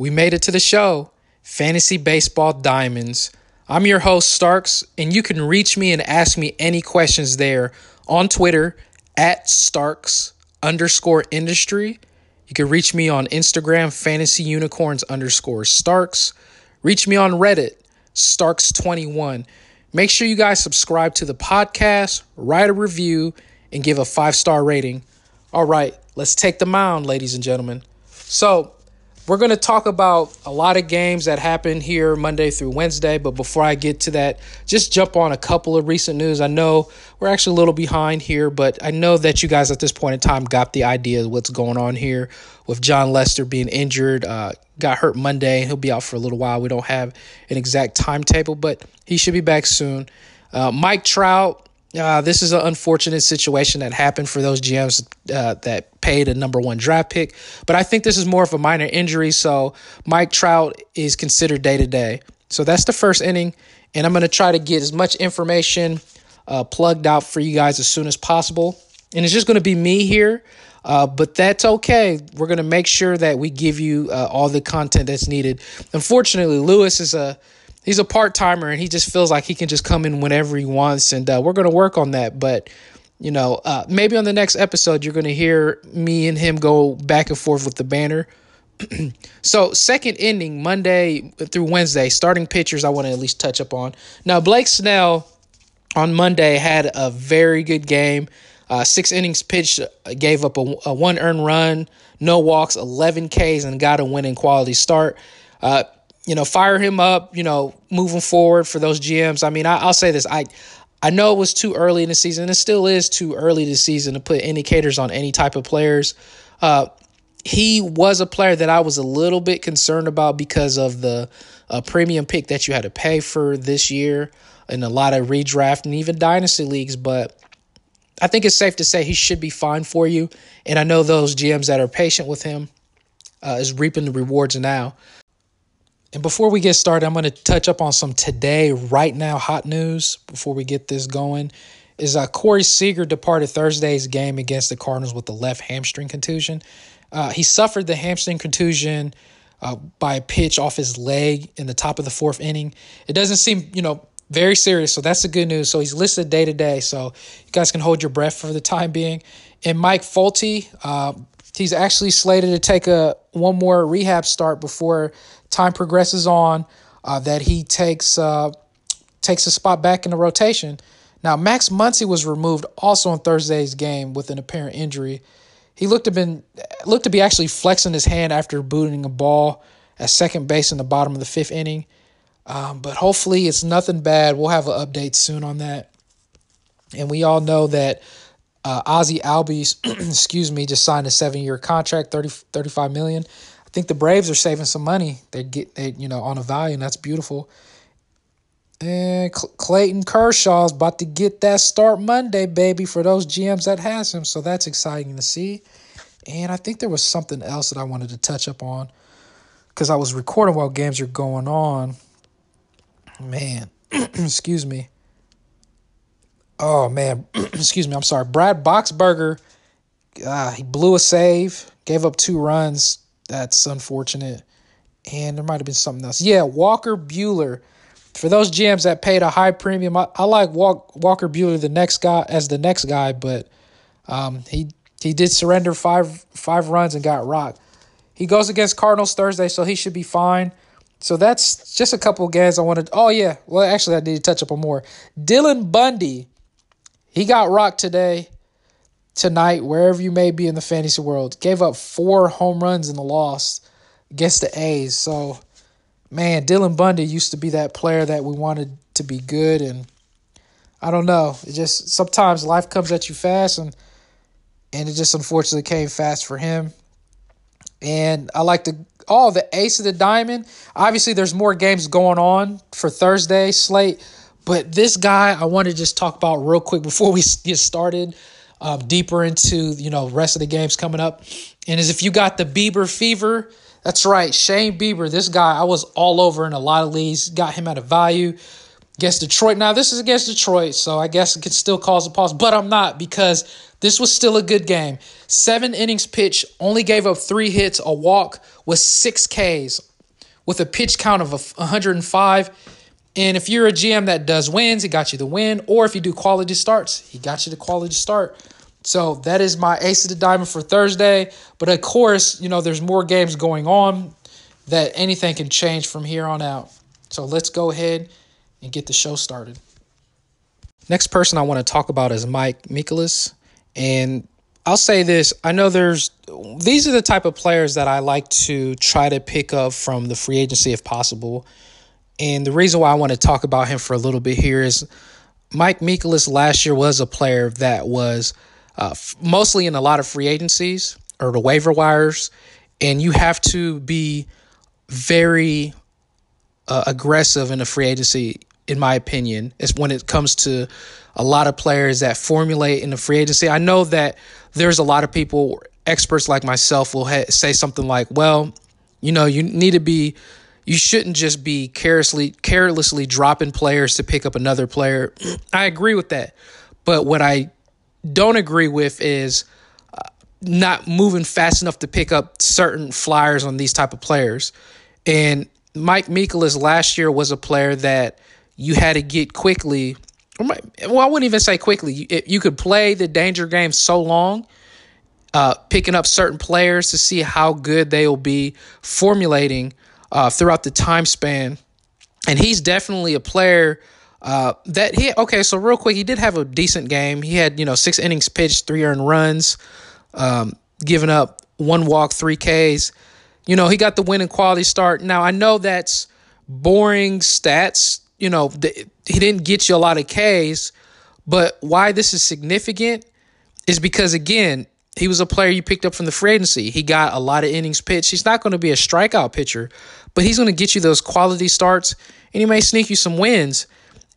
We made it to the show, Fantasy Baseball Diamonds. I'm your host, Starks, and you can reach me and ask me any questions there on Twitter at Starks underscore industry. You can reach me on Instagram, Fantasy Unicorns underscore Starks. Reach me on Reddit, Starks21. Make sure you guys subscribe to the podcast, write a review, and give a five star rating. All right, let's take the mound, ladies and gentlemen. So, we're going to talk about a lot of games that happen here Monday through Wednesday. But before I get to that, just jump on a couple of recent news. I know we're actually a little behind here, but I know that you guys at this point in time got the idea of what's going on here with Jon Lester being injured. Uh, got hurt Monday. He'll be out for a little while. We don't have an exact timetable, but he should be back soon. Uh, Mike Trout uh, this is an unfortunate situation that happened for those GMs uh, that paid a number one draft pick. But I think this is more of a minor injury. So Mike Trout is considered day to day. So that's the first inning. And I'm going to try to get as much information uh, plugged out for you guys as soon as possible. And it's just going to be me here. Uh, but that's okay. We're going to make sure that we give you uh, all the content that's needed. Unfortunately, Lewis is a he's a part timer and he just feels like he can just come in whenever he wants, and uh, we're gonna work on that. But you know, uh, maybe on the next episode you're gonna hear me and him go back and forth with the banner. so second inning Monday through Wednesday, starting pitchers I want to at least touch up on. Now Blake Snell on Monday had a very good game. Uh, six innings pitched, uh, gave up a, a, one earned run, no walks, 11 Ks, and got a winning quality start. Uh, you know, fire him up, you know, moving forward for those GMs. I mean, I, will say this. I I know it was too early in the season. It still is too early this season to put indicators on any type of players. Uh, he was a player that I was a little bit concerned about because of the uh, premium pick that you had to pay for this year and a lot of redraft and even dynasty leagues. But I think it's safe to say he should be fine for you. And I know those GMs that are patient with him uh, is reaping the rewards now. And before we get started, I'm going to touch up on some today, right now, hot news before we get this going. Is uh, Corey Seager departed Thursday's game against the Cardinals with the left hamstring contusion. Uh, he suffered the hamstring contusion uh, by a pitch off his leg in the top of the fourth inning. It doesn't seem, you know, very serious, so that's the good news. So he's listed day to day, so you guys can hold your breath for the time being. And Mike Folty, uh, he's actually slated to take a one more rehab start before time progresses on, uh, that he takes uh, takes a spot back in the rotation. Now, Max Muncy was removed also on Thursday's game with an apparent injury. He looked to been looked to be actually flexing his hand after booting a ball at second base in the bottom of the fifth inning. Um, but hopefully, it's nothing bad. We'll have an update soon on that. And we all know that uh, Ozzie Albies, excuse me, just signed a seven-year contract, 30, 35 million. I think the Braves are saving some money. They get they you know on a value, and that's beautiful. And Clayton Kershaw's about to get that start Monday, baby, for those GMs that has him. So that's exciting to see. And I think there was something else that I wanted to touch up on because I was recording while games are going on. Man, excuse me. Oh man, excuse me. I'm sorry. Brad Boxberger, uh, he blew a save, gave up two runs. That's unfortunate. And there might have been something else. Yeah, Walker Buehler. For those GMs that paid a high premium, I, I like Walk, Walker Buehler the next guy as the next guy, but um, he he did surrender five five runs and got rocked. He goes against Cardinals Thursday, so he should be fine. So that's just a couple of guys I wanted. Oh yeah, well actually I need to touch up on more. Dylan Bundy, he got rocked today tonight, wherever you may be in the fantasy world. Gave up four home runs in the loss against the A's. So, man, Dylan Bundy used to be that player that we wanted to be good. And I don't know. It just sometimes life comes at you fast, and and it just unfortunately came fast for him. And I like to oh the ace of the diamond. Obviously, there's more games going on for Thursday slate, but this guy I want to just talk about real quick before we get started um, deeper into you know rest of the games coming up. And as if you got the Bieber fever, that's right, Shane Bieber. This guy I was all over in a lot of leagues. Got him at a value against Detroit. Now this is against Detroit, so I guess it could still cause a pause, but I'm not because this was still a good game. Seven innings pitch, only gave up three hits, a walk with six Ks. with a pitch count of 105. And if you're a GM that does wins, he got you the win. Or if you do quality starts, he got you the quality start. So that is my ace of the diamond for Thursday. But of course, you know, there's more games going on that anything can change from here on out. So let's go ahead and get the show started. Next person I want to talk about is Mike Mikolas. And I'll say this I know there's, these are the type of players that I like to try to pick up from the free agency if possible. And the reason why I want to talk about him for a little bit here is Mike Mikolas last year was a player that was uh, f- mostly in a lot of free agencies or the waiver wires. And you have to be very uh, aggressive in a free agency, in my opinion, is when it comes to a lot of players that formulate in the free agency. I know that there's a lot of people, experts like myself, will ha- say something like, well, you know, you need to be, you shouldn't just be carelessly, carelessly dropping players to pick up another player. I agree with that. But what I don't agree with is uh, not moving fast enough to pick up certain flyers on these type of players. And Mike Mikolas last year was a player that you had to get quickly. Well, I wouldn't even say quickly. You, you could play the danger game so long, uh, picking up certain players to see how good they will be formulating uh, throughout the time span. And he's definitely a player uh, that he okay. So real quick, he did have a decent game. He had you know six innings pitched, three earned runs, um, giving up one walk, three Ks. You know, he got the winning quality start. Now, I know that's boring stats. You know, he didn't get you a lot of Ks, but why this is significant is because, again, he was a player you picked up from the free agency. He got a lot of innings pitched. He's not going to be a strikeout pitcher, but he's going to get you those quality starts and he may sneak you some wins.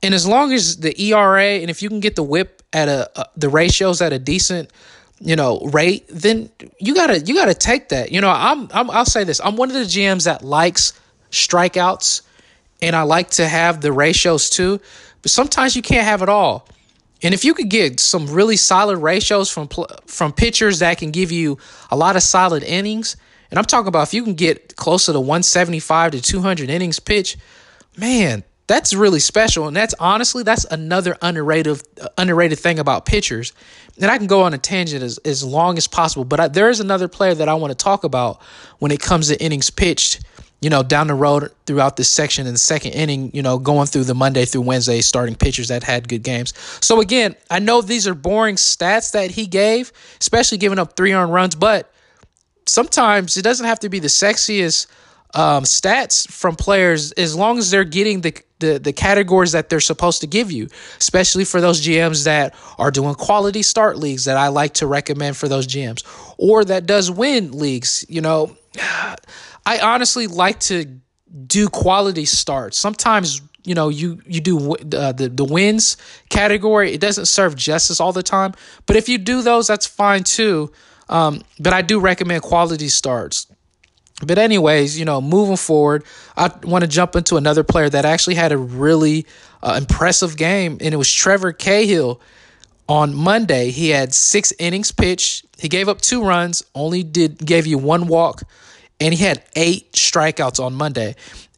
And as long as the ERA and if you can get the whip at a, a the ratios at a decent you know rate then you gotta you gotta take that you know I'm, I'm i'll say this i'm one of the gms that likes strikeouts and i like to have the ratios too but sometimes you can't have it all and if you could get some really solid ratios from from pitchers that can give you a lot of solid innings and i'm talking about if you can get closer to 175 to 200 innings pitch man that's really special. And that's honestly that's another underrated uh, underrated thing about pitchers. And i can go on a tangent as, as long as possible but I, there is another player that i want to talk about when it comes to innings pitched you know down the road throughout this section in the second inning you know going through the monday through wednesday starting pitchers that had good games. So again i know these are boring stats that he gave especially giving up three earned runs but sometimes it doesn't have to be the sexiest um, stats from players as long as they're getting the, the the categories that they're supposed to give you, especially for those GMs that are doing quality start leagues that I like to recommend for those GMs or that does win leagues. You know, I honestly like to do quality starts. Sometimes you know you you do uh, the the wins category. It doesn't serve justice all the time, but if you do those, that's fine too. Um, but I do recommend quality starts. But anyways, you know, moving forward, I want to jump into another player that actually had a really uh, impressive game, and it was Trevor Cahill. On Monday, he had six innings pitched. He gave up two runs, only did gave you one walk, and he had eight strikeouts on Monday.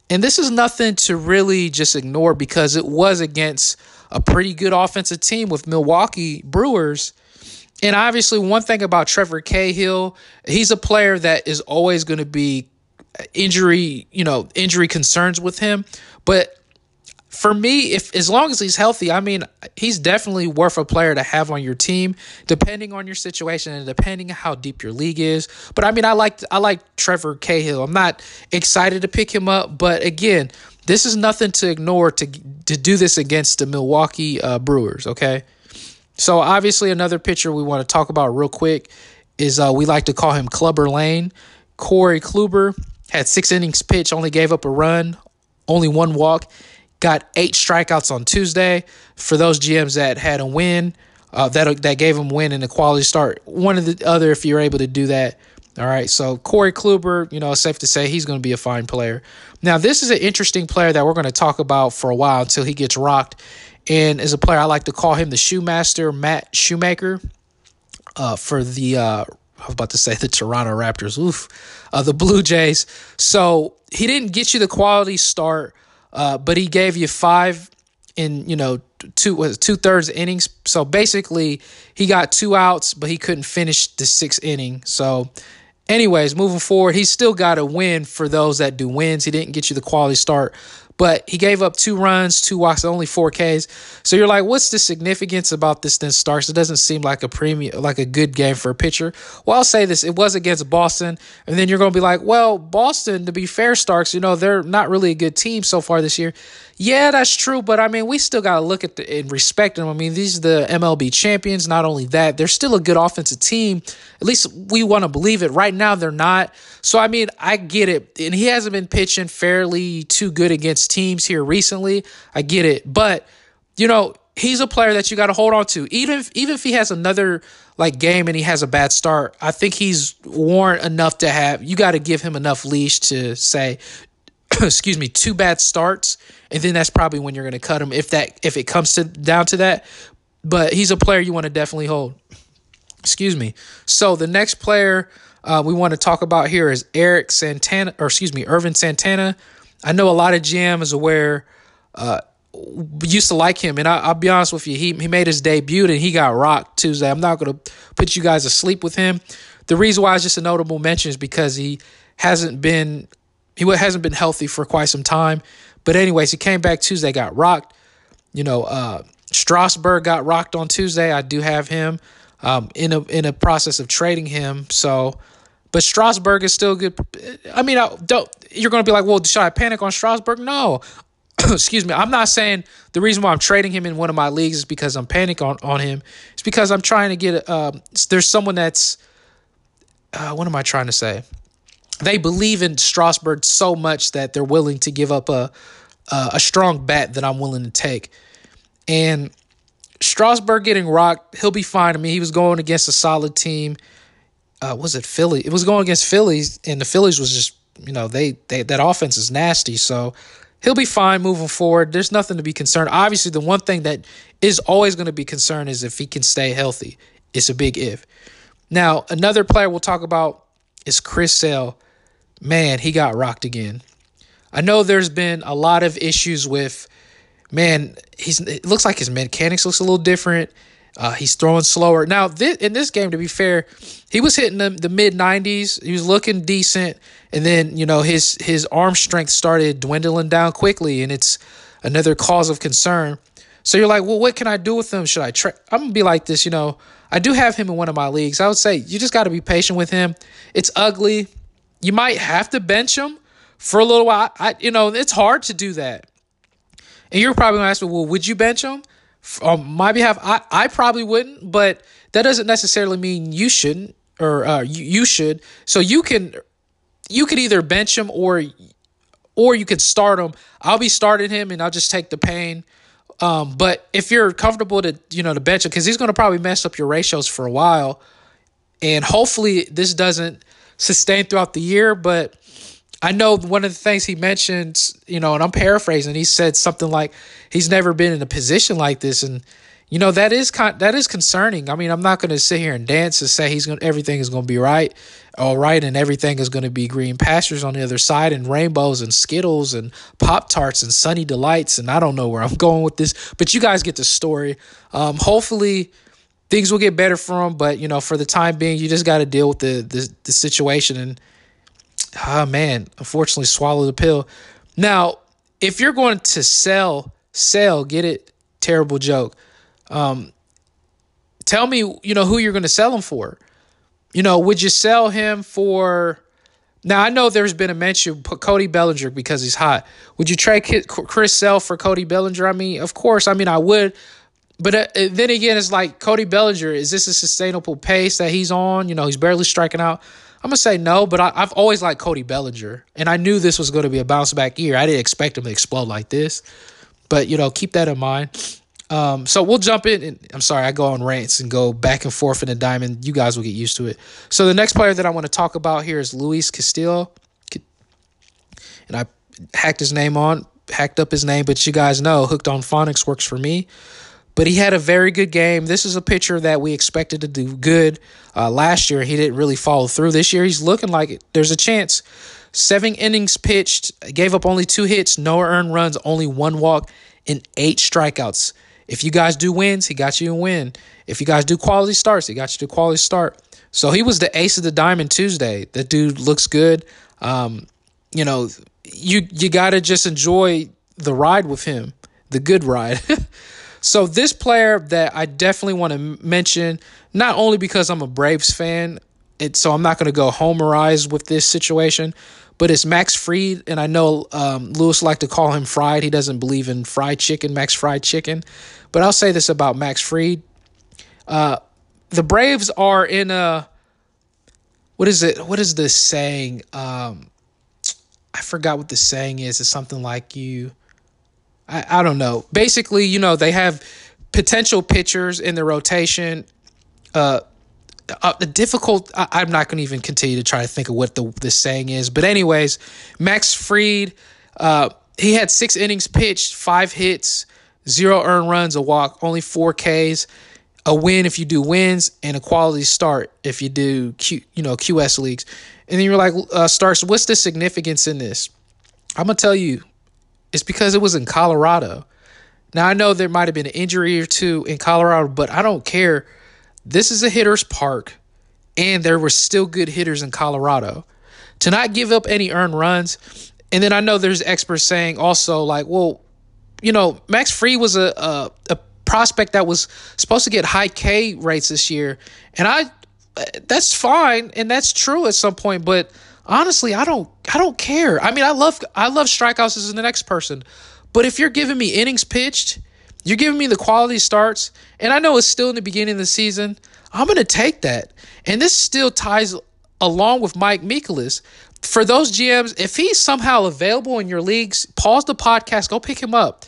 And this is nothing to really just ignore because it was against a pretty good offensive team with Milwaukee Brewers and obviously, one thing about Trevor Cahill, he's a player that is always going to be injury, you know, injury concerns with him. But for me, if as long as he's healthy, I mean, he's definitely worth a player to have on your team, depending on your situation and depending how deep your league is. But I mean, I like I like Trevor Cahill. I'm not excited to pick him up, but again, this is nothing to ignore to to do this against the Milwaukee uh, Brewers. Okay. So obviously, another pitcher we want to talk about real quick is uh, we like to call him Clubber Lane. Corey Kluber had six innings pitched, only gave up a run, only one walk, got eight strikeouts on Tuesday. For those GMs that had a win, uh, that that gave him win in a quality start. One of the other, if you're able to do that. All right, so Corey Kluber, you know, it's safe to say he's going to be a fine player. Now, this is an interesting player that we're going to talk about for a while until he gets rocked, and as a player, I like to call him the Shoemaster, Matt Shoemaker, uh, for the uh, I was about to say the Toronto Raptors. Oof, uh, the Blue Jays. So he didn't get you the quality start, uh, but he gave you five in you know two two thirds innings. So basically, he got two outs, but he couldn't finish the sixth inning. So, anyways, moving forward, he's still got a win for those that do wins. He didn't get you the quality start, but he gave up two runs, two walks, only four Ks. So you're like, what's the significance about this then Starks? It doesn't seem like a premium, like a good game for a pitcher. Well, I'll say this: it was against Boston, and then you're going to be like, well, Boston. To be fair, Starks, you know they're not really a good team so far this year. Yeah, that's true, but I mean, we still got to look at the, and respect them. I mean, these are the MLB champions. Not only that, they're still a good offensive team. At least we want to believe it. Right now, they're not. So I mean, I get it, and he hasn't been pitching fairly too good against teams here recently. I get it, but you know, he's a player that you got to hold on to. Even if, even if he has another like game and he has a bad start, I think he's warrant enough to have. You got to give him enough leash to say, excuse me, two bad starts, and then that's probably when you're going to cut him if that if it comes to down to that. But he's a player you want to definitely hold. Excuse me. So the next player uh, we want to talk about here is Eric Santana, or excuse me, Ervin Santana. I know a lot of GMs aware uh, used to like him, and I, will be honest with you, he he made his debut and he got rocked Tuesday. I'm not going to put you guys to sleep with him. The reason why it's just a notable mention is because he hasn't been he hasn't been healthy for quite some time. But anyways, he came back Tuesday, got rocked. You know, uh, Strasburg got rocked on Tuesday. I do have him um, in a in a process of trading him. So, but Strasburg is still good. I mean, I don't. You're going to be like, well, should I panic on Strasburg? No. Excuse me. I'm not saying the reason why I'm trading him in one of my leagues is because I'm panic on on him. It's because I'm trying to get. Um, there's someone that's. Uh, what am I trying to say? They believe in Strasburg so much that they're willing to give up a a, a strong bat that I'm willing to take. And Strasburg getting rocked, he'll be fine. I mean, he was going against a solid team. Uh, was it Philly? It was going against Phillies, and the Phillies was just you know they, they that offense is nasty. So he'll be fine moving forward. There's nothing to be concerned. Obviously, the one thing that is always going to be concerned is if he can stay healthy. It's a big if. Now, another player we'll talk about is Chris Sale man, he got rocked again. I know there's been a lot of issues with, man, he's it looks like his mechanics looks a little different. Uh, he's throwing slower. Now, th- in this game, to be fair, he was hitting the, the mid 90s. He was looking decent, and then you know his his arm strength started dwindling down quickly, and it's another cause of concern. So you're like, well, what can I do with him? Should I try? I'm gonna be like this, you know. I do have him in one of my leagues. I would say you just got to be patient with him. It's ugly you might have to bench him for a little while. I, you know, it's hard to do that. And you're probably gonna ask me, well, would you bench him? On my behalf, I, I probably wouldn't, but that doesn't necessarily mean you shouldn't or uh, you, you should. So you can you could either bench him or or you could start him. I'll be starting him and I'll just take the pain. Um, but if you're comfortable to you know to bench him because he's going to probably mess up your ratios for a while, and hopefully this doesn't sustained throughout the year. But I know one of the things he mentioned, you know, and I'm paraphrasing, he said something like he's never been in a position like this. And, you know, that is con- that is concerning. I mean, I'm not going to sit here and dance and say he's going everything is going to be right, all right, and everything is going to be green pastures on the other side and rainbows and Skittles and Pop Tarts and Sunny Delights. And I don't know where I'm going with this, but you guys get the story. Um, hopefully, things will get better for him. But you know, for the time being, you just got to deal with the, the the situation. And oh man, unfortunately, swallow the pill. Now, if you're going to sell, sell, get it. Terrible joke. Um, tell me, you know, who you're going to sell him for. You know, would you sell him for? Now I know there's been a mention Cody Bellinger because he's hot. Would you trade Chris Sale for Cody Bellinger? I mean, of course. I mean, I would, but uh, then again, it's like Cody Bellinger. Is this a sustainable pace that he's on? You know, he's barely striking out. I'm gonna say no, but I, have always liked Cody Bellinger, and I knew this was going to be a bounce back year. I didn't expect him to explode like this, but you know, keep that in mind. Um, so we'll jump in. And, I'm sorry, I go on rants and go back and forth in the diamond. You guys will get used to it. So the next player that I want to talk about here is Luis Castillo, and I hacked his name on, hacked up his name, but you guys know Hooked on Phonics works for me. But he had a very good game. This is a pitcher that we expected to do good uh, last year. He didn't really follow through. This year, he's looking like it. there's a chance. Seven innings pitched, gave up only two hits, no earned runs, only one walk, and eight strikeouts. If you guys do wins, he got you a win. If you guys do quality starts, he got you to quality start. So he was the ace of the diamond Tuesday. The dude looks good. Um, you know, you you gotta just enjoy the ride with him, the good ride. so this player that I definitely want to mention, not only because I'm a Braves fan, it, so I'm not going to go homerize with this situation, but it's Max Fried, and I know um, Lewis like to call him fried. He doesn't believe in fried chicken, Max Fried Chicken. But I'll say this about Max Fried. Uh, the Braves are in a what is it? What is this saying? Um, I forgot what the saying is. It's something like you. I, I don't know. Basically, you know, they have potential pitchers in the rotation. Uh, uh, the difficult. I, am not going to even continue to try to think of what the the saying is. But anyways, Max Fried, uh, he had six innings pitched, five hits, zero earned runs, a walk, only four Ks, a win if you do wins, and a quality start if you do Q, you know QS leagues. And then you're like, uh, what's the significance in this? I'm gonna tell you, it's because it was in Colorado. Now I know there might have been an injury or two in Colorado, but I don't care this is a hitter's park, and there were still good hitters in Colorado. To not give up any earned runs, and then I know there's experts saying also like, well, you know, Max Free was a, a, a prospect that was supposed to get high K rates this year, and I that's fine and that's true at some point, but honestly, I don't I don't care. I mean, I love I love strikeouts as the next person, but if you're giving me innings pitched you're giving me the quality starts, and I know it's still in the beginning of the season. I'm going to take that. And this still ties along with Mike Mikolas. For those GMs, if he's somehow available in your leagues, pause the podcast, go pick him up.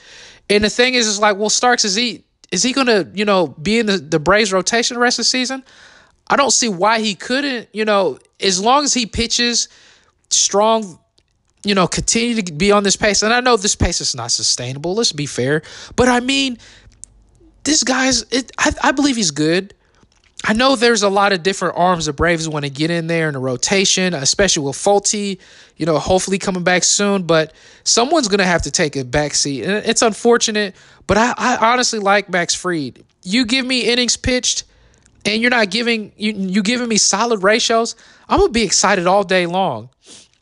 And the thing is, is like, well, Starks, is he is he gonna, you know, be in the, the Braves rotation the rest of the season? I don't see why he couldn't, you know, as long as he pitches strong you know, continue to be on this pace. And I know this pace is not sustainable. Let's be fair. But I mean, this guy's, it, I, I believe he's good. I know there's a lot of different arms the Braves want to get in there in the rotation, especially with Folty, you know, hopefully coming back soon. But someone's going to have to take a back seat. And it's unfortunate, but I, I honestly like Max Fried. You give me innings pitched and you're not giving you you giving me solid ratios, I'm gonna be excited all day long.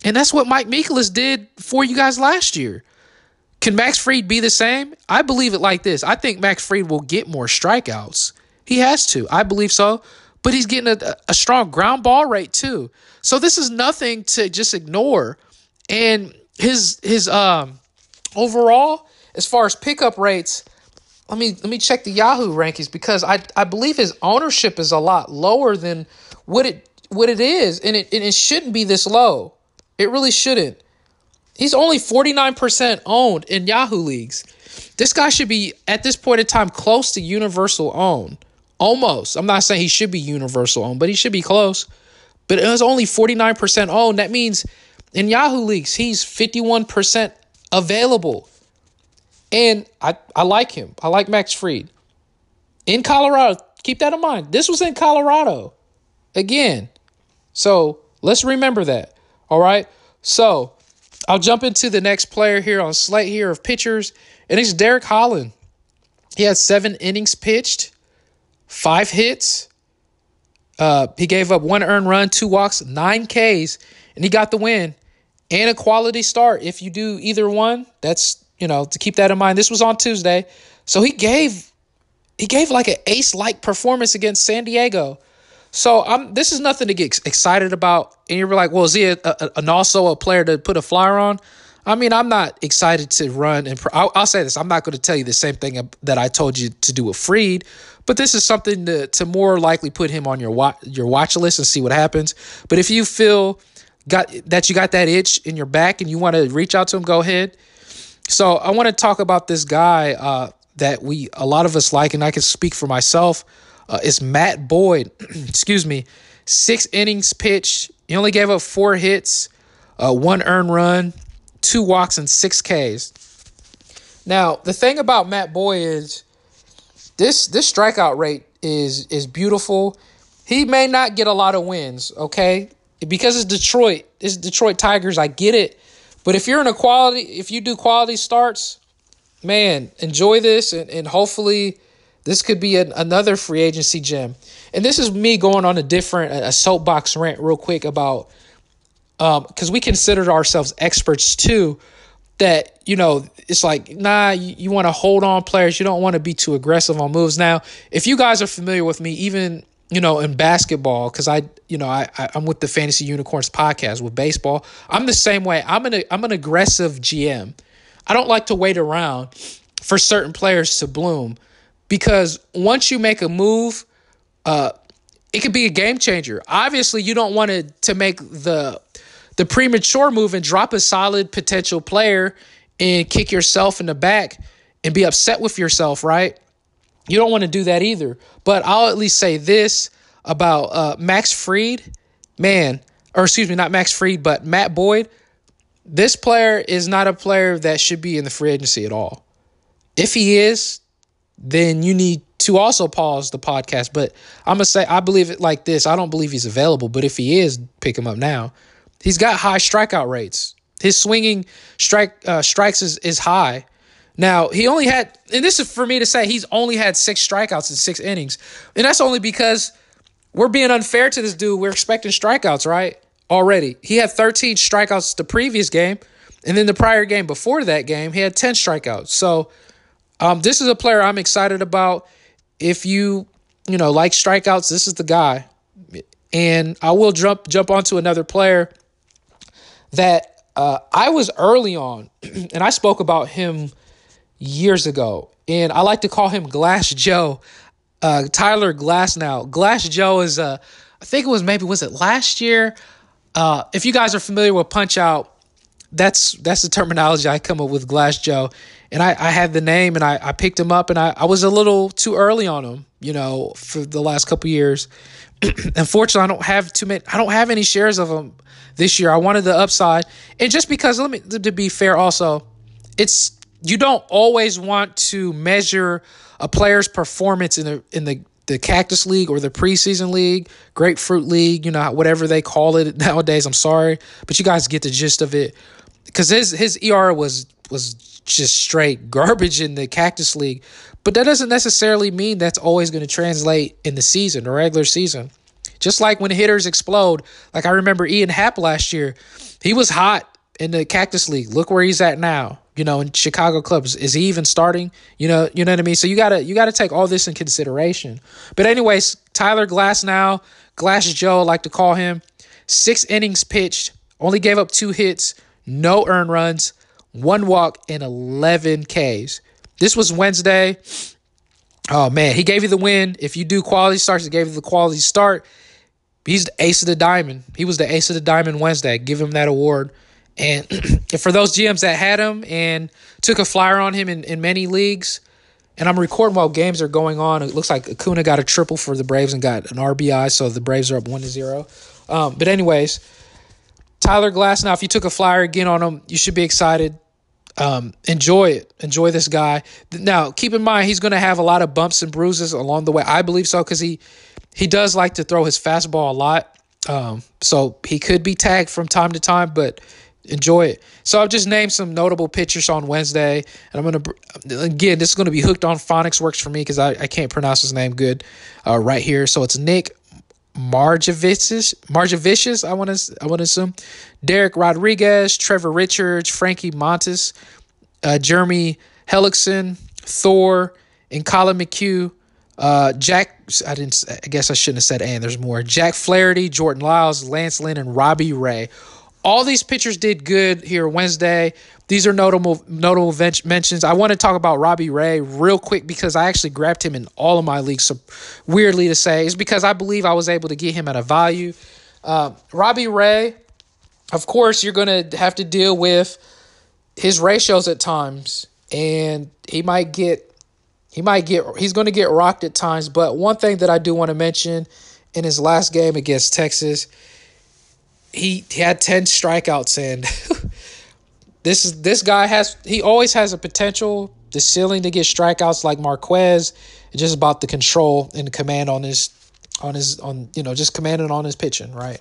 And that's what Mike Mikolas did for you guys last year. Can Max Fried be the same? I believe it like this. I think Max Fried will get more strikeouts. He has to. I believe so. But he's getting a, a strong ground ball rate too. So this is nothing to just ignore. And his his um overall, as far as pickup rates, let me let me check the Yahoo rankings because I I believe his ownership is a lot lower than what it what it is, and it and it shouldn't be this low. It really shouldn't. He's only 49% owned in Yahoo leagues. This guy should be, at this point in time, close to universal owned. Almost. I'm not saying he should be universal owned, but he should be close. But it was only 49% owned. That means in Yahoo leagues, he's 51% available. And I, I like him. I like Max Fried. In Colorado, keep that in mind. This was in Colorado. Again. So let's remember that. All right. So I'll jump into the next player here on slate here of pitchers, and it's Derek Holland. He had seven innings pitched, five hits. Uh, he gave up one earned run, two walks, nine Ks, and he got the win and a quality start. If you do either one, that's you know to keep that in mind. This was on Tuesday, so he gave he gave like an ace like performance against San Diego. So I'm. This is nothing to get excited about. And you're like, well, is he a, a, an also a player to put a flyer on? I mean, I'm not excited to run, and I'll, I'll say this: I'm not going to tell you the same thing that I told you to do with Fried, but this is something to to more likely put him on your watch your watch list and see what happens. But if you feel got that you got that itch in your back and you want to reach out to him, go ahead. So I want to talk about this guy uh, that we a lot of us like, and I can speak for myself uh, is Matt Boyd. Excuse me. Six innings pitched. He only gave up four hits, uh, one earned run, two walks, and six Ks. Now, the thing about Matt Boyd is this this strikeout rate is is beautiful. He may not get a lot of wins, okay? Because it's Detroit, it's Detroit Tigers. I get it, but if you're in a quality, if you do quality starts, man, enjoy this, and, and hopefully this could be an, another free agency gem. And this is me going on a different a soapbox rant real quick about because um, we considered ourselves experts too. That you know, it's like nah, you, you want to hold on players. You don't want to be too aggressive on moves. Now, if you guys are familiar with me, even you know in basketball, because I you know I, I I'm with the Fantasy Unicorns podcast with baseball. I'm the same way. I'm an I'm an aggressive GM. I don't like to wait around for certain players to bloom because once you make a move, uh, it could be a game changer. Obviously, you don't want to to make the the premature move and drop a solid potential player and kick yourself in the back and be upset with yourself, right? You don't want to do that either. But I'll at least say this about uh, Max Fried. man, or excuse me, not Max Fried, but Matt Boyd. This player is not a player that should be in the free agency at all. If he is, then you need to also pause the podcast. But I'm gonna say I believe it like this. I don't believe he's available, but if he is, pick him up now. He's got high strikeout rates. His swinging strike uh, strikes is, is high. Now he only had, and this is for me to say, he's only had six strikeouts in six innings, and that's only because we're being unfair to this dude. We're expecting strikeouts, right? Already, he had 13 strikeouts the previous game, and then the prior game before that game, he had 10 strikeouts. So, um, this is a player I'm excited about. If you, you know, like strikeouts, this is the guy. And I will jump jump onto another player that uh, I was early on, and I spoke about him years ago, and I like to call him Glass Joe, uh, Tyler Glasnow. Glass Joe is, uh, I think it was maybe was it last year. Uh, if you guys are familiar with Punch Out, that's that's the terminology I come up with, Glass Joe. And I, I had the name, and I, I picked him up, and I, I was a little too early on him, you know, for the last couple years. Unfortunately, I don't have too many. I don't have any shares of him this year. I wanted the upside, and just because let me to be fair, also, it's you don't always want to measure a player's performance in the in the the Cactus League or the preseason league, Grapefruit League, you know, whatever they call it nowadays. I'm sorry, but you guys get the gist of it. Because his his ER was was just straight garbage in the Cactus League, but that doesn't necessarily mean that's always going to translate in the season, the regular season. Just like when hitters explode, like I remember Ian Happ last year, he was hot in the Cactus League. Look where he's at now. You know, in Chicago clubs, is he even starting? You know, you know what I mean. So you gotta you gotta take all this in consideration. But anyways, Tyler Glasnow, Glass Joe, I like to call him, six innings pitched, only gave up two hits, no earned runs, one walk, and eleven Ks. This was Wednesday. Oh man, he gave you the win. If you do quality starts, he gave you the quality start. He's the ace of the diamond. He was the ace of the diamond Wednesday. Give him that award. And for those GMs that had him and took a flyer on him in, in many leagues, and I'm recording while games are going on. It looks like Acuna got a triple for the Braves and got an RBI, so the Braves are up one to zero. Um, but anyways, Tyler Glass. Now, if you took a flyer again on him, you should be excited. Um, enjoy it. Enjoy this guy. Now, keep in mind he's going to have a lot of bumps and bruises along the way. I believe so because he he does like to throw his fastball a lot. Um, so he could be tagged from time to time, but enjoy it. So I've just named some notable pitchers on Wednesday, and I'm gonna again this is gonna be hooked on phonics works for me because I, I can't pronounce his name good uh, right here. So it's Nick Margevicius, Margevicius, I want to I want to assume, Dereck Rodriguez, Trevor Richards, Frankie Montas, uh, Jeremy Hellickson, Thor, and Collin McHugh. Uh, Jack, I didn't. I guess I shouldn't have said and. There's more. Jack Flaherty, Jordan Lyles, Lance Lynn, and Robbie Ray. All these pitchers did good here Wednesday. These are notable notable mentions. I want to talk about Robbie Ray real quick because I actually grabbed him in all of my leagues. So weirdly to say, it's because I believe I was able to get him at a value. Uh, Robbie Ray, of course, you're going to have to deal with his ratios at times, and he might get he might get he's going to get rocked at times, but one thing that I do want to mention in his last game against Texas, he, he had 10 strikeouts and this is this guy has he always has a potential the ceiling to get strikeouts like Marquez. It's just about the control and command on his on his on you know just commanding on his pitching, right?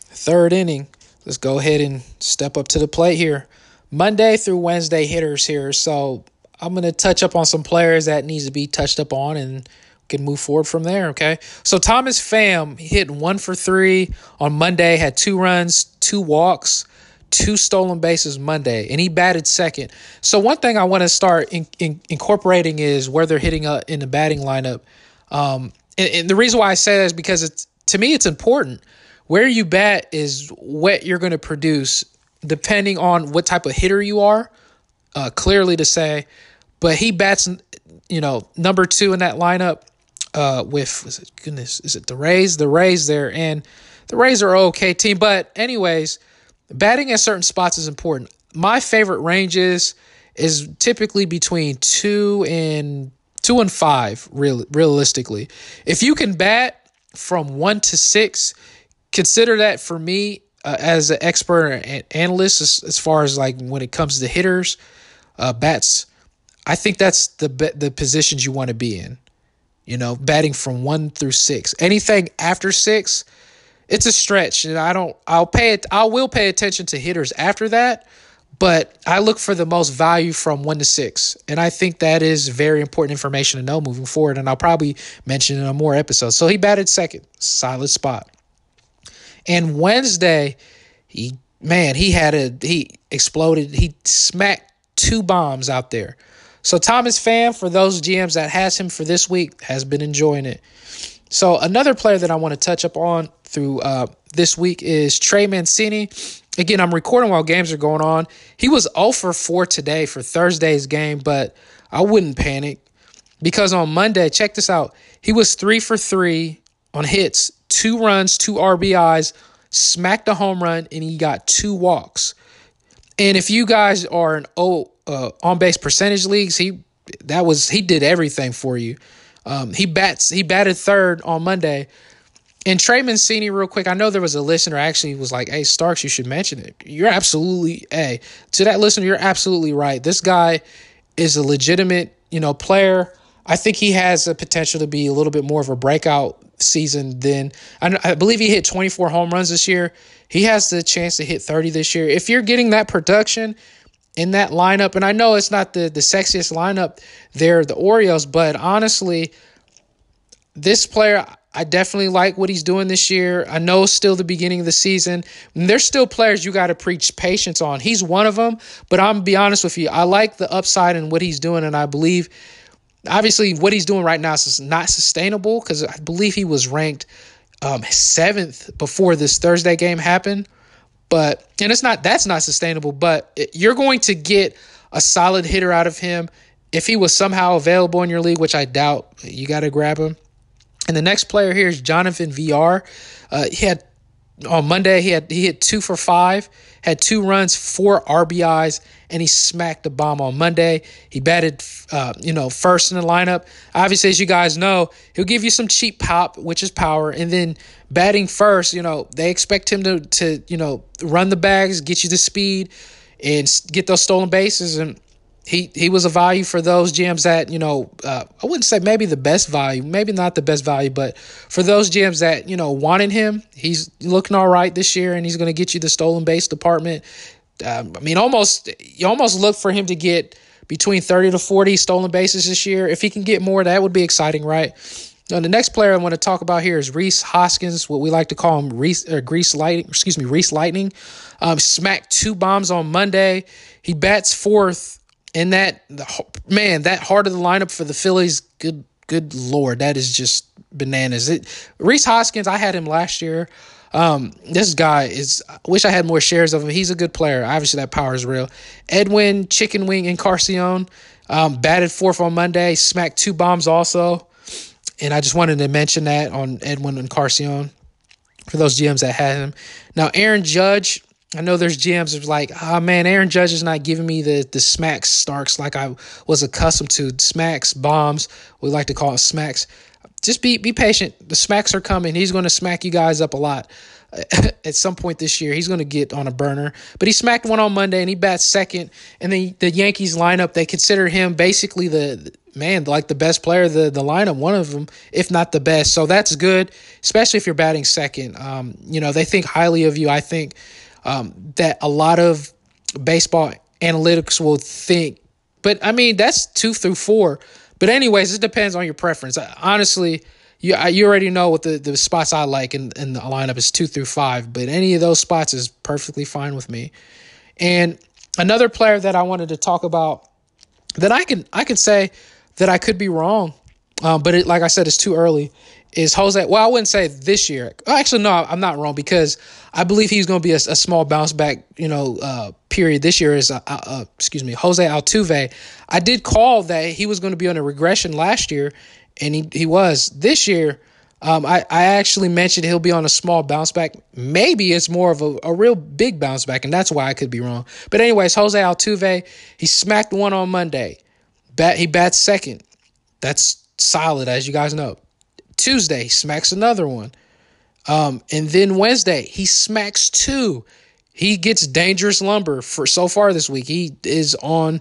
Third inning. Let's go ahead and step up to the plate here. Monday through Wednesday hitters here. So I'm gonna touch up on some players that needs to be touched up on and can move forward from there. Okay. So Thomas Pham hit one for three on Monday, had two runs, two walks, two stolen bases Monday, and he batted second. So one thing I want to start in, in, incorporating is where they're hitting up in the batting lineup. Um, and, and the reason why I say that is because it's to me it's important. Where you bat is what you're going to produce, depending on what type of hitter you are. Uh, clearly to say, but he bats, you know, number two in that lineup uh, with is it goodness is it the Rays? The Rays there, and the Rays are okay team. But anyways, batting at certain spots is important. My favorite ranges is typically between two and two and five. Real realistically, if you can bat from one to six, consider that for me uh, as an expert and analyst as, as, far as like when it comes to hitters, uh, bats. I think that's the the positions you want to be in you know, batting from one through six. Anything after six, it's a stretch. And I don't, I'll pay it, I will pay attention to hitters after that, but I look for the most value from one to six. And I think that is very important information to know moving forward. And I'll probably mention in a more episodes. So he batted second, solid spot. And Wednesday, he, man, he had a, he exploded. He smacked two bombs out there. So Thomas Pham, for those GMs that has him for this week, has been enjoying it. So another player that I want to touch up on through uh, this week is Trey Mancini. Again, I'm recording while games are going on. He was 0 for 4 today for Thursday's game, but I wouldn't panic because on Monday, check this out. He was 3 for 3 on hits, two runs, two RBIs, smacked a home run, and he got two walks. And if you guys are an oh uh, on base percentage leagues, he that was he did everything for you. Um, he bats he batted third on Monday. And Trey Mancini, real quick, I know there was a listener actually was like, "Hey Starks, you should mention it." You're absolutely, hey, to that listener, you're absolutely right. This guy is a legitimate, you know, player. I think he has a potential to be a little bit more of a breakout season than I, I believe he hit 24 home runs this year. He has the chance to hit 30 this year. If you're getting that production in that lineup. And I know it's not the, the sexiest lineup there, the Orioles, but honestly, this player, I definitely like what he's doing this year. I know still the beginning of the season. And there's still players you got to preach patience on. He's one of them, but I'm be honest with you. I like the upside and what he's doing, and I believe obviously what he's doing right now is not sustainable because I believe he was ranked um, seventh before this Thursday game happened. But and it's not that's not sustainable. But you're going to get a solid hitter out of him if he was somehow available in your league, which I doubt. You got to grab him. And the next player here is Jonathan Villar. Uh, he had on Monday he had he hit two for five, had two runs, four RBIs, and he smacked the bomb on Monday. He batted, uh, you know, first in the lineup. Obviously, as you guys know, he'll give you some cheap pop, which is power, and then batting first, you know, they expect him to to you know run the bags, get you the speed, and get those stolen bases and he he was a value for those GMs that you know uh, I wouldn't say maybe the best value, maybe not the best value, but for those GMs that you know wanted him, he's looking all right this year, and he's going to get you the stolen base department. Um, I mean, almost you almost look for him to get between thirty to forty stolen bases this year. If he can get more, that would be exciting, right? Now, the next player I want to talk about here is Rhys Hoskins, what we like to call him Reese or Grease Lightning, excuse me, Reese Lightning. Um, smacked two bombs on Monday. He bats fourth and that man, that heart of the lineup for the Phillies, good good lord, that is just bananas. It Rhys Hoskins, I had him last year. Um, this guy is. I wish I had more shares of him. He's a good player. Obviously, that power is real. Edwin Chicken Wing Encarnacion um, batted fourth on Monday, smacked two bombs also. And I just wanted to mention that on Edwin Encarnacion for those GMs that had him. Now, Aaron Judge, I know there's GMs like, oh man, Aaron Judge is not giving me the the smacks Starks like I was accustomed to. Smacks, bombs, we like to call it smacks. Just be be patient. The smacks are coming. He's going to smack you guys up a lot at some point this year. He's going to get on a burner. But he smacked one on Monday and he bats second. And the the Yankees lineup, they consider him basically the man, like the best player of the, the lineup, one of them, if not the best. So that's good, especially if you're batting second. Um, you know, they think highly of you. I think um, that a lot of baseball analytics will think, but I mean, that's two through four. But, anyways, it depends on your preference. Honestly, you you already know what the, the spots I like in, in the lineup is two through five, but any of those spots is perfectly fine with me. And another player that I wanted to talk about that I can I can say that I could be wrong, um, but it, like I said, it's too early. Is Jose? Well, I wouldn't say this year. Actually, no, I'm not wrong because I believe he's going to be a, a, small bounce back. You know, uh, period this year is uh, uh, excuse me, Jose Altuve. I did call that he was going to be on a regression last year, and he he was this year. Um, I, I actually mentioned he'll be on a small bounce back. Maybe it's more of a, a real big bounce back, and that's why I could be wrong. But anyways, Jose Altuve, he smacked one on Monday. Bat he bats second. That's solid, as you guys know. Tuesday, smacks another one. Um, and then Wednesday, he smacks two. He gets dangerous lumber for so far this week. He is on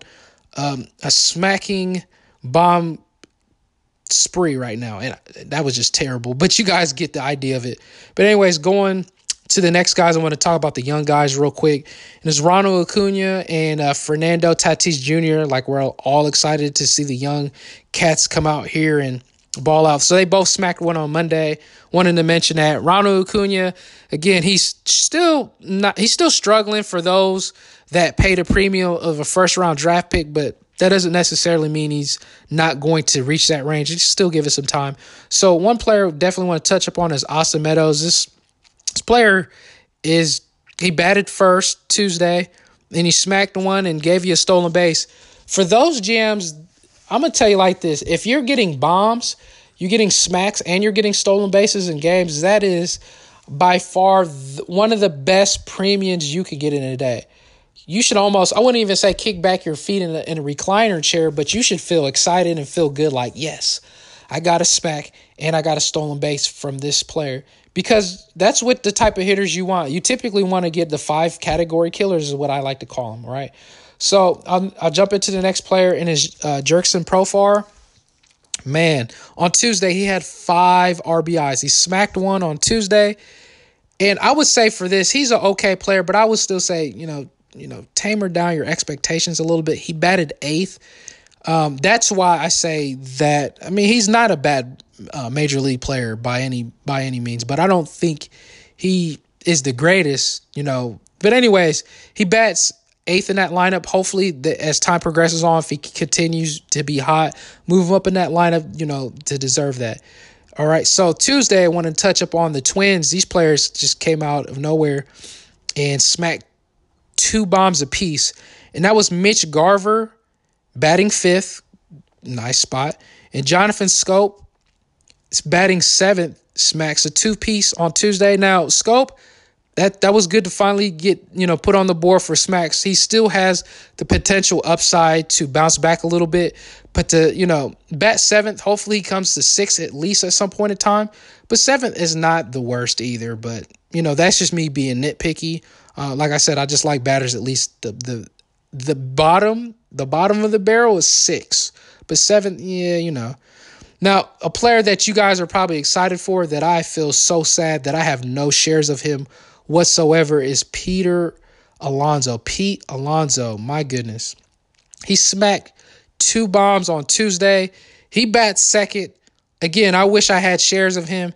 um, a smacking bomb spree right now. And that was just terrible. But you guys get the idea of it. But, anyways, going to the next guys, I want to talk about the young guys real quick. And it's Ronald Acuna and uh, Fernando Tatis Jr. Like we're all excited to see the young cats come out here and ball out. So they both smacked one on Monday. Wanted to mention that Ronald Acuna, again, he's still not he's still struggling for those that paid a premium of a first round draft pick, but that doesn't necessarily mean he's not going to reach that range. Just still give it some time. So one player definitely want to touch upon is Austin Meadows. This this player is he batted first Tuesday, and he smacked one and gave you a stolen base. For those GMs, I'm gonna tell you like this: if you're getting bombs, you're getting smacks, and you're getting stolen bases in games, that is by far one of the best premiums you could get in a day. You should almost, I wouldn't even say kick back your feet in a, in a recliner chair, but you should feel excited and feel good like, yes, I got a smack and I got a stolen base from this player because that's what the type of hitters you want. You typically want to get the five category killers, is what I like to call them, right? So I'll, I'll jump into the next player in his uh, Jurickson Profar. Man, on Tuesday he had five RBIs. He smacked one on Tuesday, and I would say for this he's an okay player, but I would still say you know you know tamer down your expectations a little bit. He batted eighth. Um, that's why I say that. I mean, he's not a bad uh, major league player by any by any means, but I don't think he is the greatest. You know, but anyways, he bats eighth in that lineup. Hopefully, the, as time progresses on, if he continues to be hot, move him up in that lineup, you know, to deserve that. All right. So Tuesday, I want to touch up on the Twins. These players just came out of nowhere and smacked two bombs apiece, and that was Mitch Garver batting fifth, nice spot, and Jonathan Schoop batting seventh, smacks a two piece on Tuesday. Now Schoop that that was good to finally get you know put on the board for smacks. He still has the potential upside to bounce back a little bit, but to you know bat seventh, hopefully he comes to sixth at least at some point in time. But seventh is not the worst either. But you know that's just me being nitpicky. Uh, like I said, I just like batters at least the the the bottom the bottom of the barrel is six, but seven, yeah, you know. Now, a player that you guys are probably excited for that I feel so sad that I have no shares of him whatsoever is Peter Alonso. Pete Alonso, my goodness. He smacked two bombs on Tuesday. He bats second. Again, I wish I had shares of him.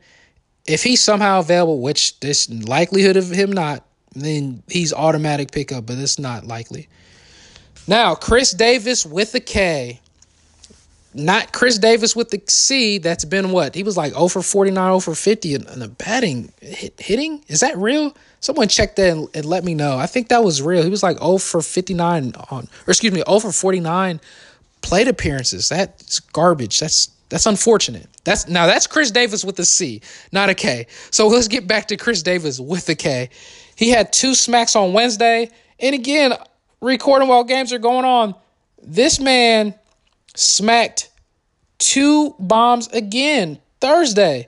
If he's somehow available, which this likelihood of him not, then he's automatic pickup, but it's not likely. Now, Khris Davis with a K not Chris Davis with the C. That's been what he was like 0 for 49, 0 for 50 in, in the batting hit, hitting. Is that real? Someone check that and, and, let me know. I think that was real. He was like 0 for 59 on, or excuse me, 0 for 49 plate appearances. That's garbage. That's that's unfortunate. That's now that's Chris Davis with a C, not a K. So let's get back to Khris Davis with a K. He had two smacks on Wednesday. And again, recording while games are going on, this man smacked two bombs again Thursday.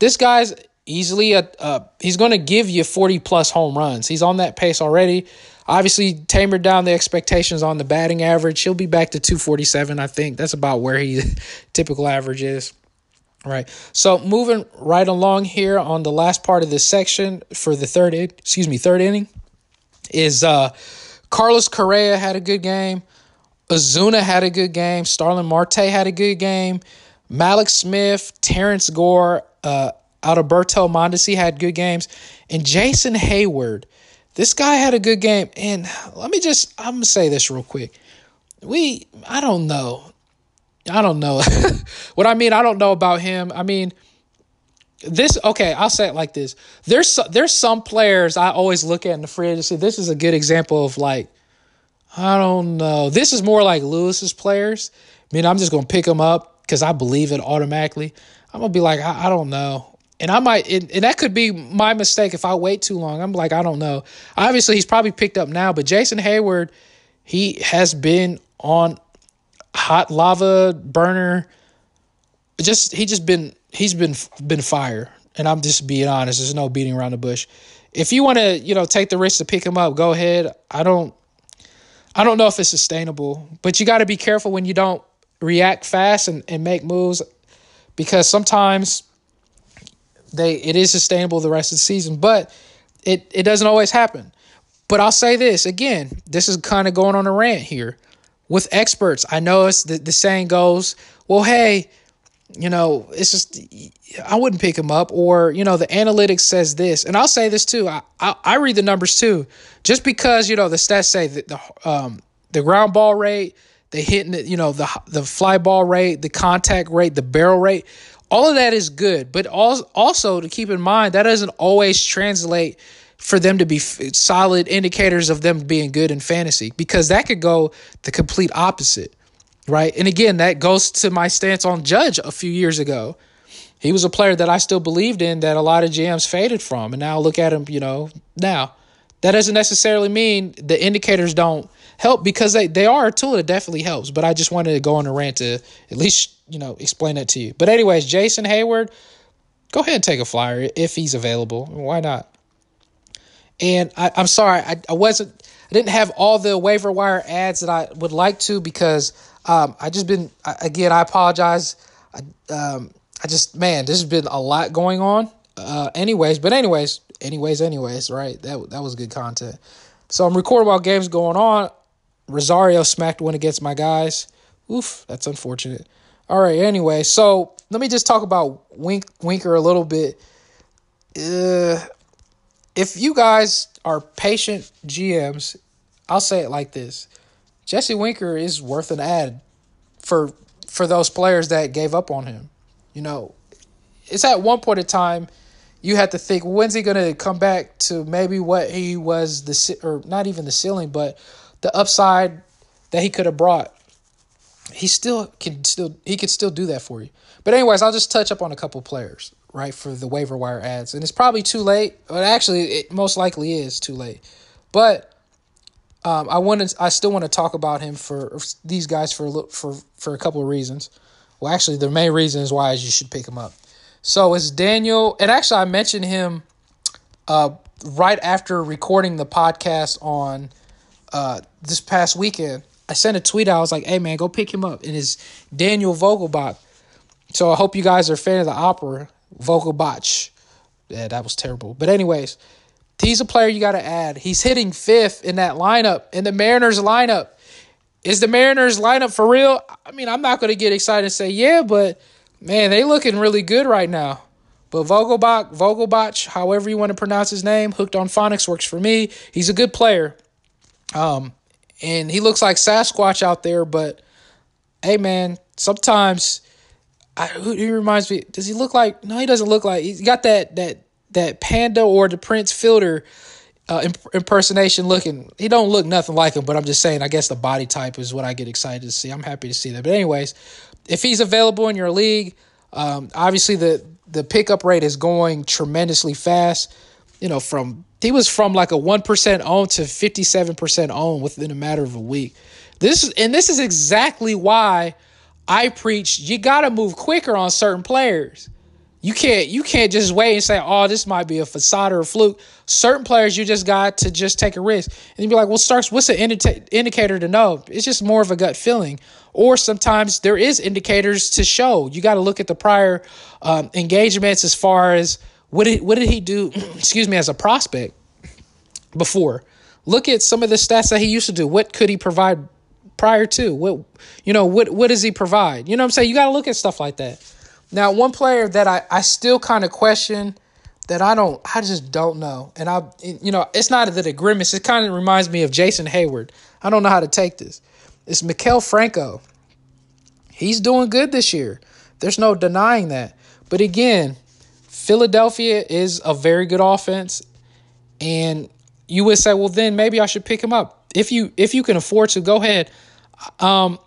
This guy's easily a uh, he's going to give you 40 plus home runs. He's on that pace already. Obviously, tamered down the expectations on the batting average. He'll be back to 247, I think. That's about where he typical average is. Right. So moving right along here on the last part of this section for the third, excuse me, third inning is uh Carlos Correa had a good game. Ozuna had a good game. Starlin Marte had a good game. Mallex Smith, Terrence Gore, uh, Alberto Mondesi had good games. And Jason Heyward, this guy had a good game. And let me just, I'm going to say this real quick. We, I don't know. I don't know. what I mean, I don't know about him. I mean, this okay i'll say it like this there's there's some players i always look at in the free agency this is a good example of like i don't know this is more like lewis's players i mean i'm just gonna pick them up because i believe it automatically i'm gonna be like i, I don't know and I might, and, and that could be my mistake if I wait too long. I'm like, I don't know. Obviously, he's probably picked up now, but Jason Heyward, he has been on hot lava burner. Just he just been he's been been fire, and I'm just being honest. There's no beating around the bush. If you want to, you know, take the risk to pick him up, go ahead. I don't, I don't know if it's sustainable, but you got to be careful when you don't react fast and, and make moves, because sometimes they it is sustainable the rest of the season, but it it doesn't always happen. But I'll say this again, this is kind of going on a rant here. With experts, I know it's the, the saying goes, well, hey, you know, it's just I wouldn't pick him up, or you know, the analytics says this, and I'll say this too. I I, I read the numbers too, just because you know the stats say that the um the ground ball rate, the hitting, it, you know, the the fly ball rate, the contact rate, the barrel rate all of that is good, but also to keep in mind that doesn't always translate for them to be solid indicators of them being good in fantasy because that could go the complete opposite, right? And again, that goes to my stance on Judge a few years ago. He was a player that I still believed in that a lot of GMs faded from, and now look at him, you know, now. That doesn't necessarily mean the indicators don't help because they, they are a tool that definitely helps. But I just wanted to go on a rant to at least, you know, explain that to you. But anyways, Jason Heyward, go ahead and take a flyer if he's available. Why not? And I, am sorry, I, I wasn't I didn't have all the waiver wire ads that I would like to because um, I just been again I apologize. I, um, I just man, there's been a lot going on. Uh, anyways, but anyways, anyways, anyways, right? That that was good content. So I'm recording while games going on. Rosario smacked one against my guys. Oof, that's unfortunate. All right, anyway, so let me just talk about Wink Winker a little bit. Uh, if you guys are patient GMs, I'll say it like this: Jesse Winker is worth an ad for for those players that gave up on him. You know, it's at one point in time you had to think when's he going to come back to maybe what he was the or not even the ceiling, but the upside that he could have brought. He still can still he could still do that for you. But anyways, I'll just touch up on a couple players right for the waiver wire ads, and it's probably too late. But actually, it most likely is too late. But um, I want to I still want to talk about him for these guys for a for for a couple of reasons. Well, actually, the main reason is why you should pick him up. So it's Daniel, and actually, I mentioned him uh, right after recording the podcast on uh, this past weekend, I sent a tweet. I was like, "Hey man, go pick him up." And it's Daniel Vogelbach. So I hope you guys are a fan of the opera Vogelbach. Yeah, that was terrible. But anyways, he's a player you got to add. He's hitting fifth in that lineup in the Mariners lineup. Is the Mariners lineup for real? I mean, I'm not going to get excited and say yeah, but man, they looking really good right now. But Vogelbach, Vogelbach, however you want to pronounce his name, hooked on phonics works for me. He's a good player. Um, and he looks like Sasquatch out there, but hey, man, sometimes I, he reminds me. Does he look like? No, he doesn't look like. He's got that that that panda or the Prince Fielder uh, imp- impersonation looking. He don't look nothing like him, but I'm just saying. I guess the body type is what I get excited to see. I'm happy to see that. But anyways, if he's available in your league, um, obviously the the pickup rate is going tremendously fast. You know, from he was from like a 1% own to 57% own within a matter of a week. This and this is exactly why I preach you got to move quicker on certain players. You can't you can't just wait and say, "Oh, this might be a facade or a fluke." Certain players you just got to just take a risk, and you be like, "Well, Starks, what's indi- indicator to know?" It's just more of a gut feeling, or sometimes there is indicators to show. You got to look at the prior um, engagements as far as what did what did he do? excuse me, as a prospect before. Look at some of the stats that he used to do. What could he provide prior to? What you know? What what does he provide? You know what I'm saying? You got to look at stuff like that. Now, one player that I, I still kind of question that I don't, I just don't know. And I, you know, it's not that it grimace. It kind of reminds me of Jason Heyward. I don't know how to take this. It's Maikel Franco. He's doing good this year. There's no denying that. But again, Philadelphia is a very good offense. And you would say, well, then maybe I should pick him up. If you if you can afford to, go ahead. Um,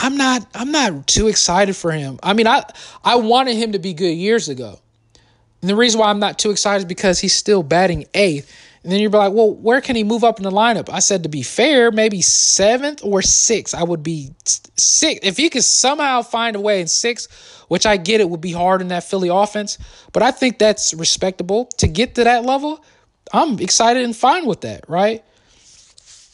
I'm not I'm not too excited for him. I mean, I I wanted him to be good years ago. And the reason why I'm not too excited is because he's still batting eighth. And then you're like, well, where can he move up in the lineup? I said to be fair, maybe seventh or sixth. I would be six if he could somehow find a way in six, which I get it would be hard in that Philly offense, but I think that's respectable to get to that level. I'm excited and fine with that, right?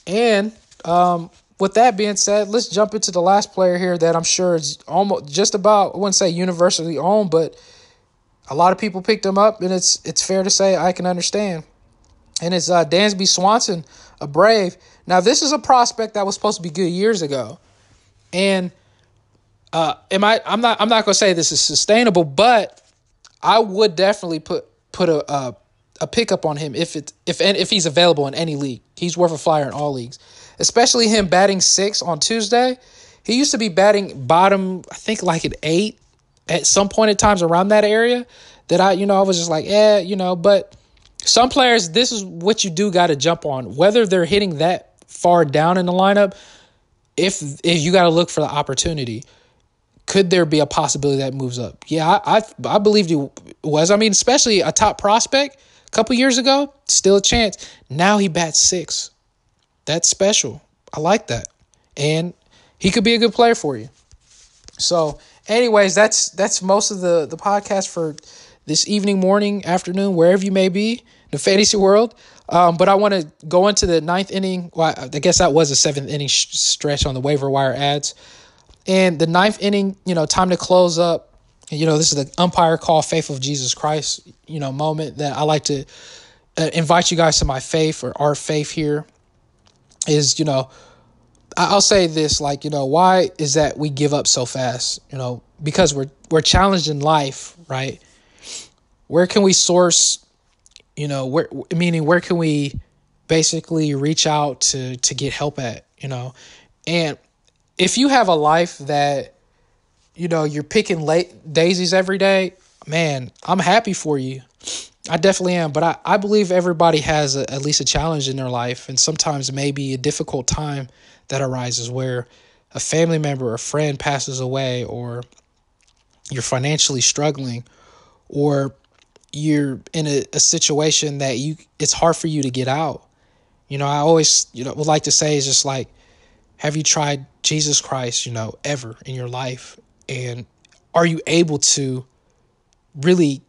And um, with that being said, let's jump into the last player here that I'm sure is almost just about I wouldn't say universally owned, but a lot of people picked him up, and it's it's fair to say I can understand. And it's uh, Dansby Swanson, a Brave. Now this is a prospect that was supposed to be good years ago, and uh, am I? I'm not. I'm not gonna say this is sustainable, but I would definitely put put a a, a pickup on him if it if if he's available in any league. He's worth a flyer in all leagues especially him batting six on Tuesday. He used to be batting bottom, I think like at eight at some point in times around that area. That I, you know, I was just like, eh, you know, but some players, this is what you do got to jump on. Whether they're hitting that far down in the lineup, if if you got to look for the opportunity, could there be a possibility that moves up? Yeah, I I, I believed he was. I mean, especially a top prospect a couple years ago, still a chance. Now he bats six. That's special. I like that. And he could be a good player for you. So, anyways, that's that's most of the the podcast for this evening, morning, afternoon, wherever you may be, the fantasy world. Um, but I want to go into the ninth inning. Well, I guess that was a seventh inning sh- stretch on the waiver wire ads. And the ninth inning, you know, time to close up. You know, this is the umpire call, faith of Jesus Christ, you know, moment that I like to uh, invite you guys to my faith or our faith here is you know I'll say this like you know why is that we give up so fast you know? Because we're we're challenged in life right? Where can we source you know where meaning where can we basically reach out to to get help at you know? And if you have a life that you know you're picking late daisies every day man i'm happy for you I definitely am, but I, I believe everybody has a, at least a challenge in their life, and sometimes maybe a difficult time that arises where a family member or friend passes away, or you're financially struggling, or you're in a, a situation that you it's hard for you to get out. You know, I always you know would like to say is just like, have you tried Jesus Christ? You know, ever in your life, and are you able to really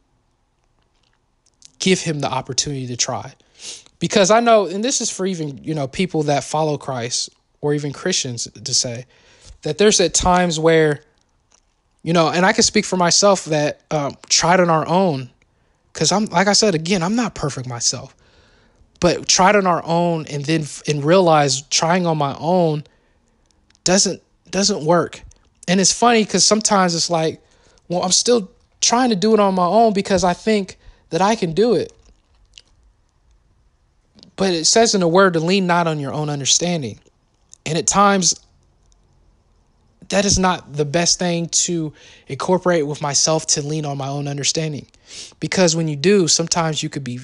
give him the opportunity to try. Because I know, and this is for even, you know, people that follow Christ or even Christians to say that there's at times where, you know, and I can speak for myself that um, tried on our own, because I'm, like I said, again, I'm not perfect myself, but tried on our own and then and realize trying on my own doesn't doesn't work. And it's funny because sometimes it's like, well, I'm still trying to do it on my own because I think that I can do it. But it says in the word to lean not on your own understanding. And at times, that is not the best thing to incorporate with myself to lean on my own understanding. Because when you do, sometimes you could be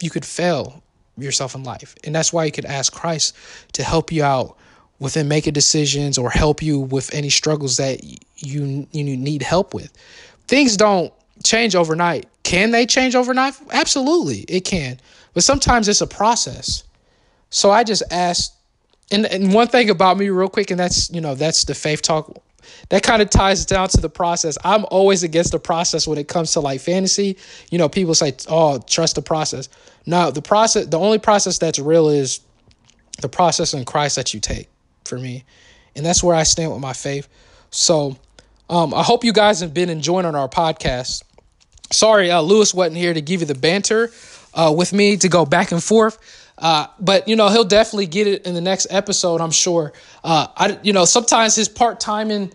you could fail yourself in life. And that's why you could ask Christ to help you out within making decisions or help you with any struggles that you you need help with. Things don't change overnight Can they change overnight? Absolutely, it can. But sometimes it's a process. So I just asked, and, and one thing about me, real quick, and that's you know that's the faith talk. That kind of ties down to the process. I'm always against the process when it comes to like fantasy. You know, people say, "Oh, trust the process." No, the process. The only process that's real is the process in Christ that you take. For me, and that's where I stand with my faith. So, um, I hope you guys have been enjoying on our podcast. Sorry, uh, Lewis wasn't here to give you the banter uh, with me to go back and forth. Uh, but you know he'll definitely get it in the next episode. I'm sure. Uh, I you know sometimes his part timing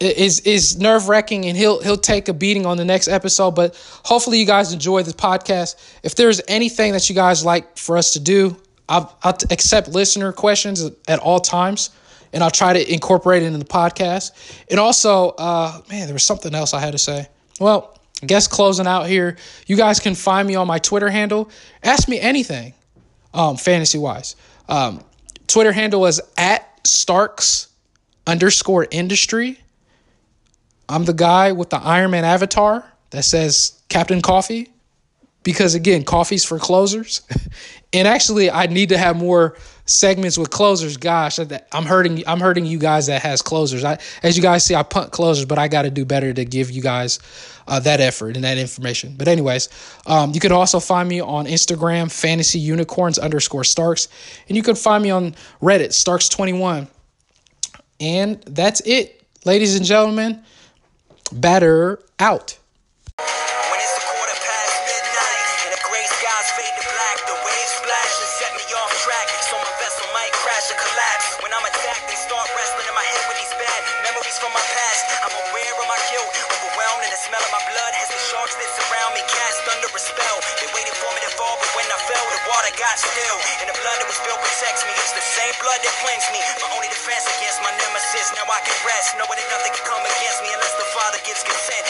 is is nerve wracking, and he'll he'll take a beating on the next episode. But hopefully you guys enjoy this podcast. If there's anything that you guys like for us to do, I'll, I'll accept listener questions at all times, and I'll try to incorporate it in the podcast. And also, uh, man, there was something else I had to say. Well. I guess closing out here, you guys can find me on my Twitter handle. Ask me anything um, fantasy wise. Um, Twitter handle is at Starks underscore industry. I'm the guy with the Iron Man avatar that says Captain Coffee because again, coffee's for closers. and actually, I need to have more segments with closers. Gosh, I'm hurting. I'm hurting you guys that has closers. I, as you guys see, I punt closers, but I got to do better to give you guys uh, that effort and that information. But anyways, um, you can also find me on Instagram, Fantasy Unicorns underscore Starks, and you can find me on Reddit, Starks twenty one. And that's it, ladies and gentlemen. Batter out. Only defense against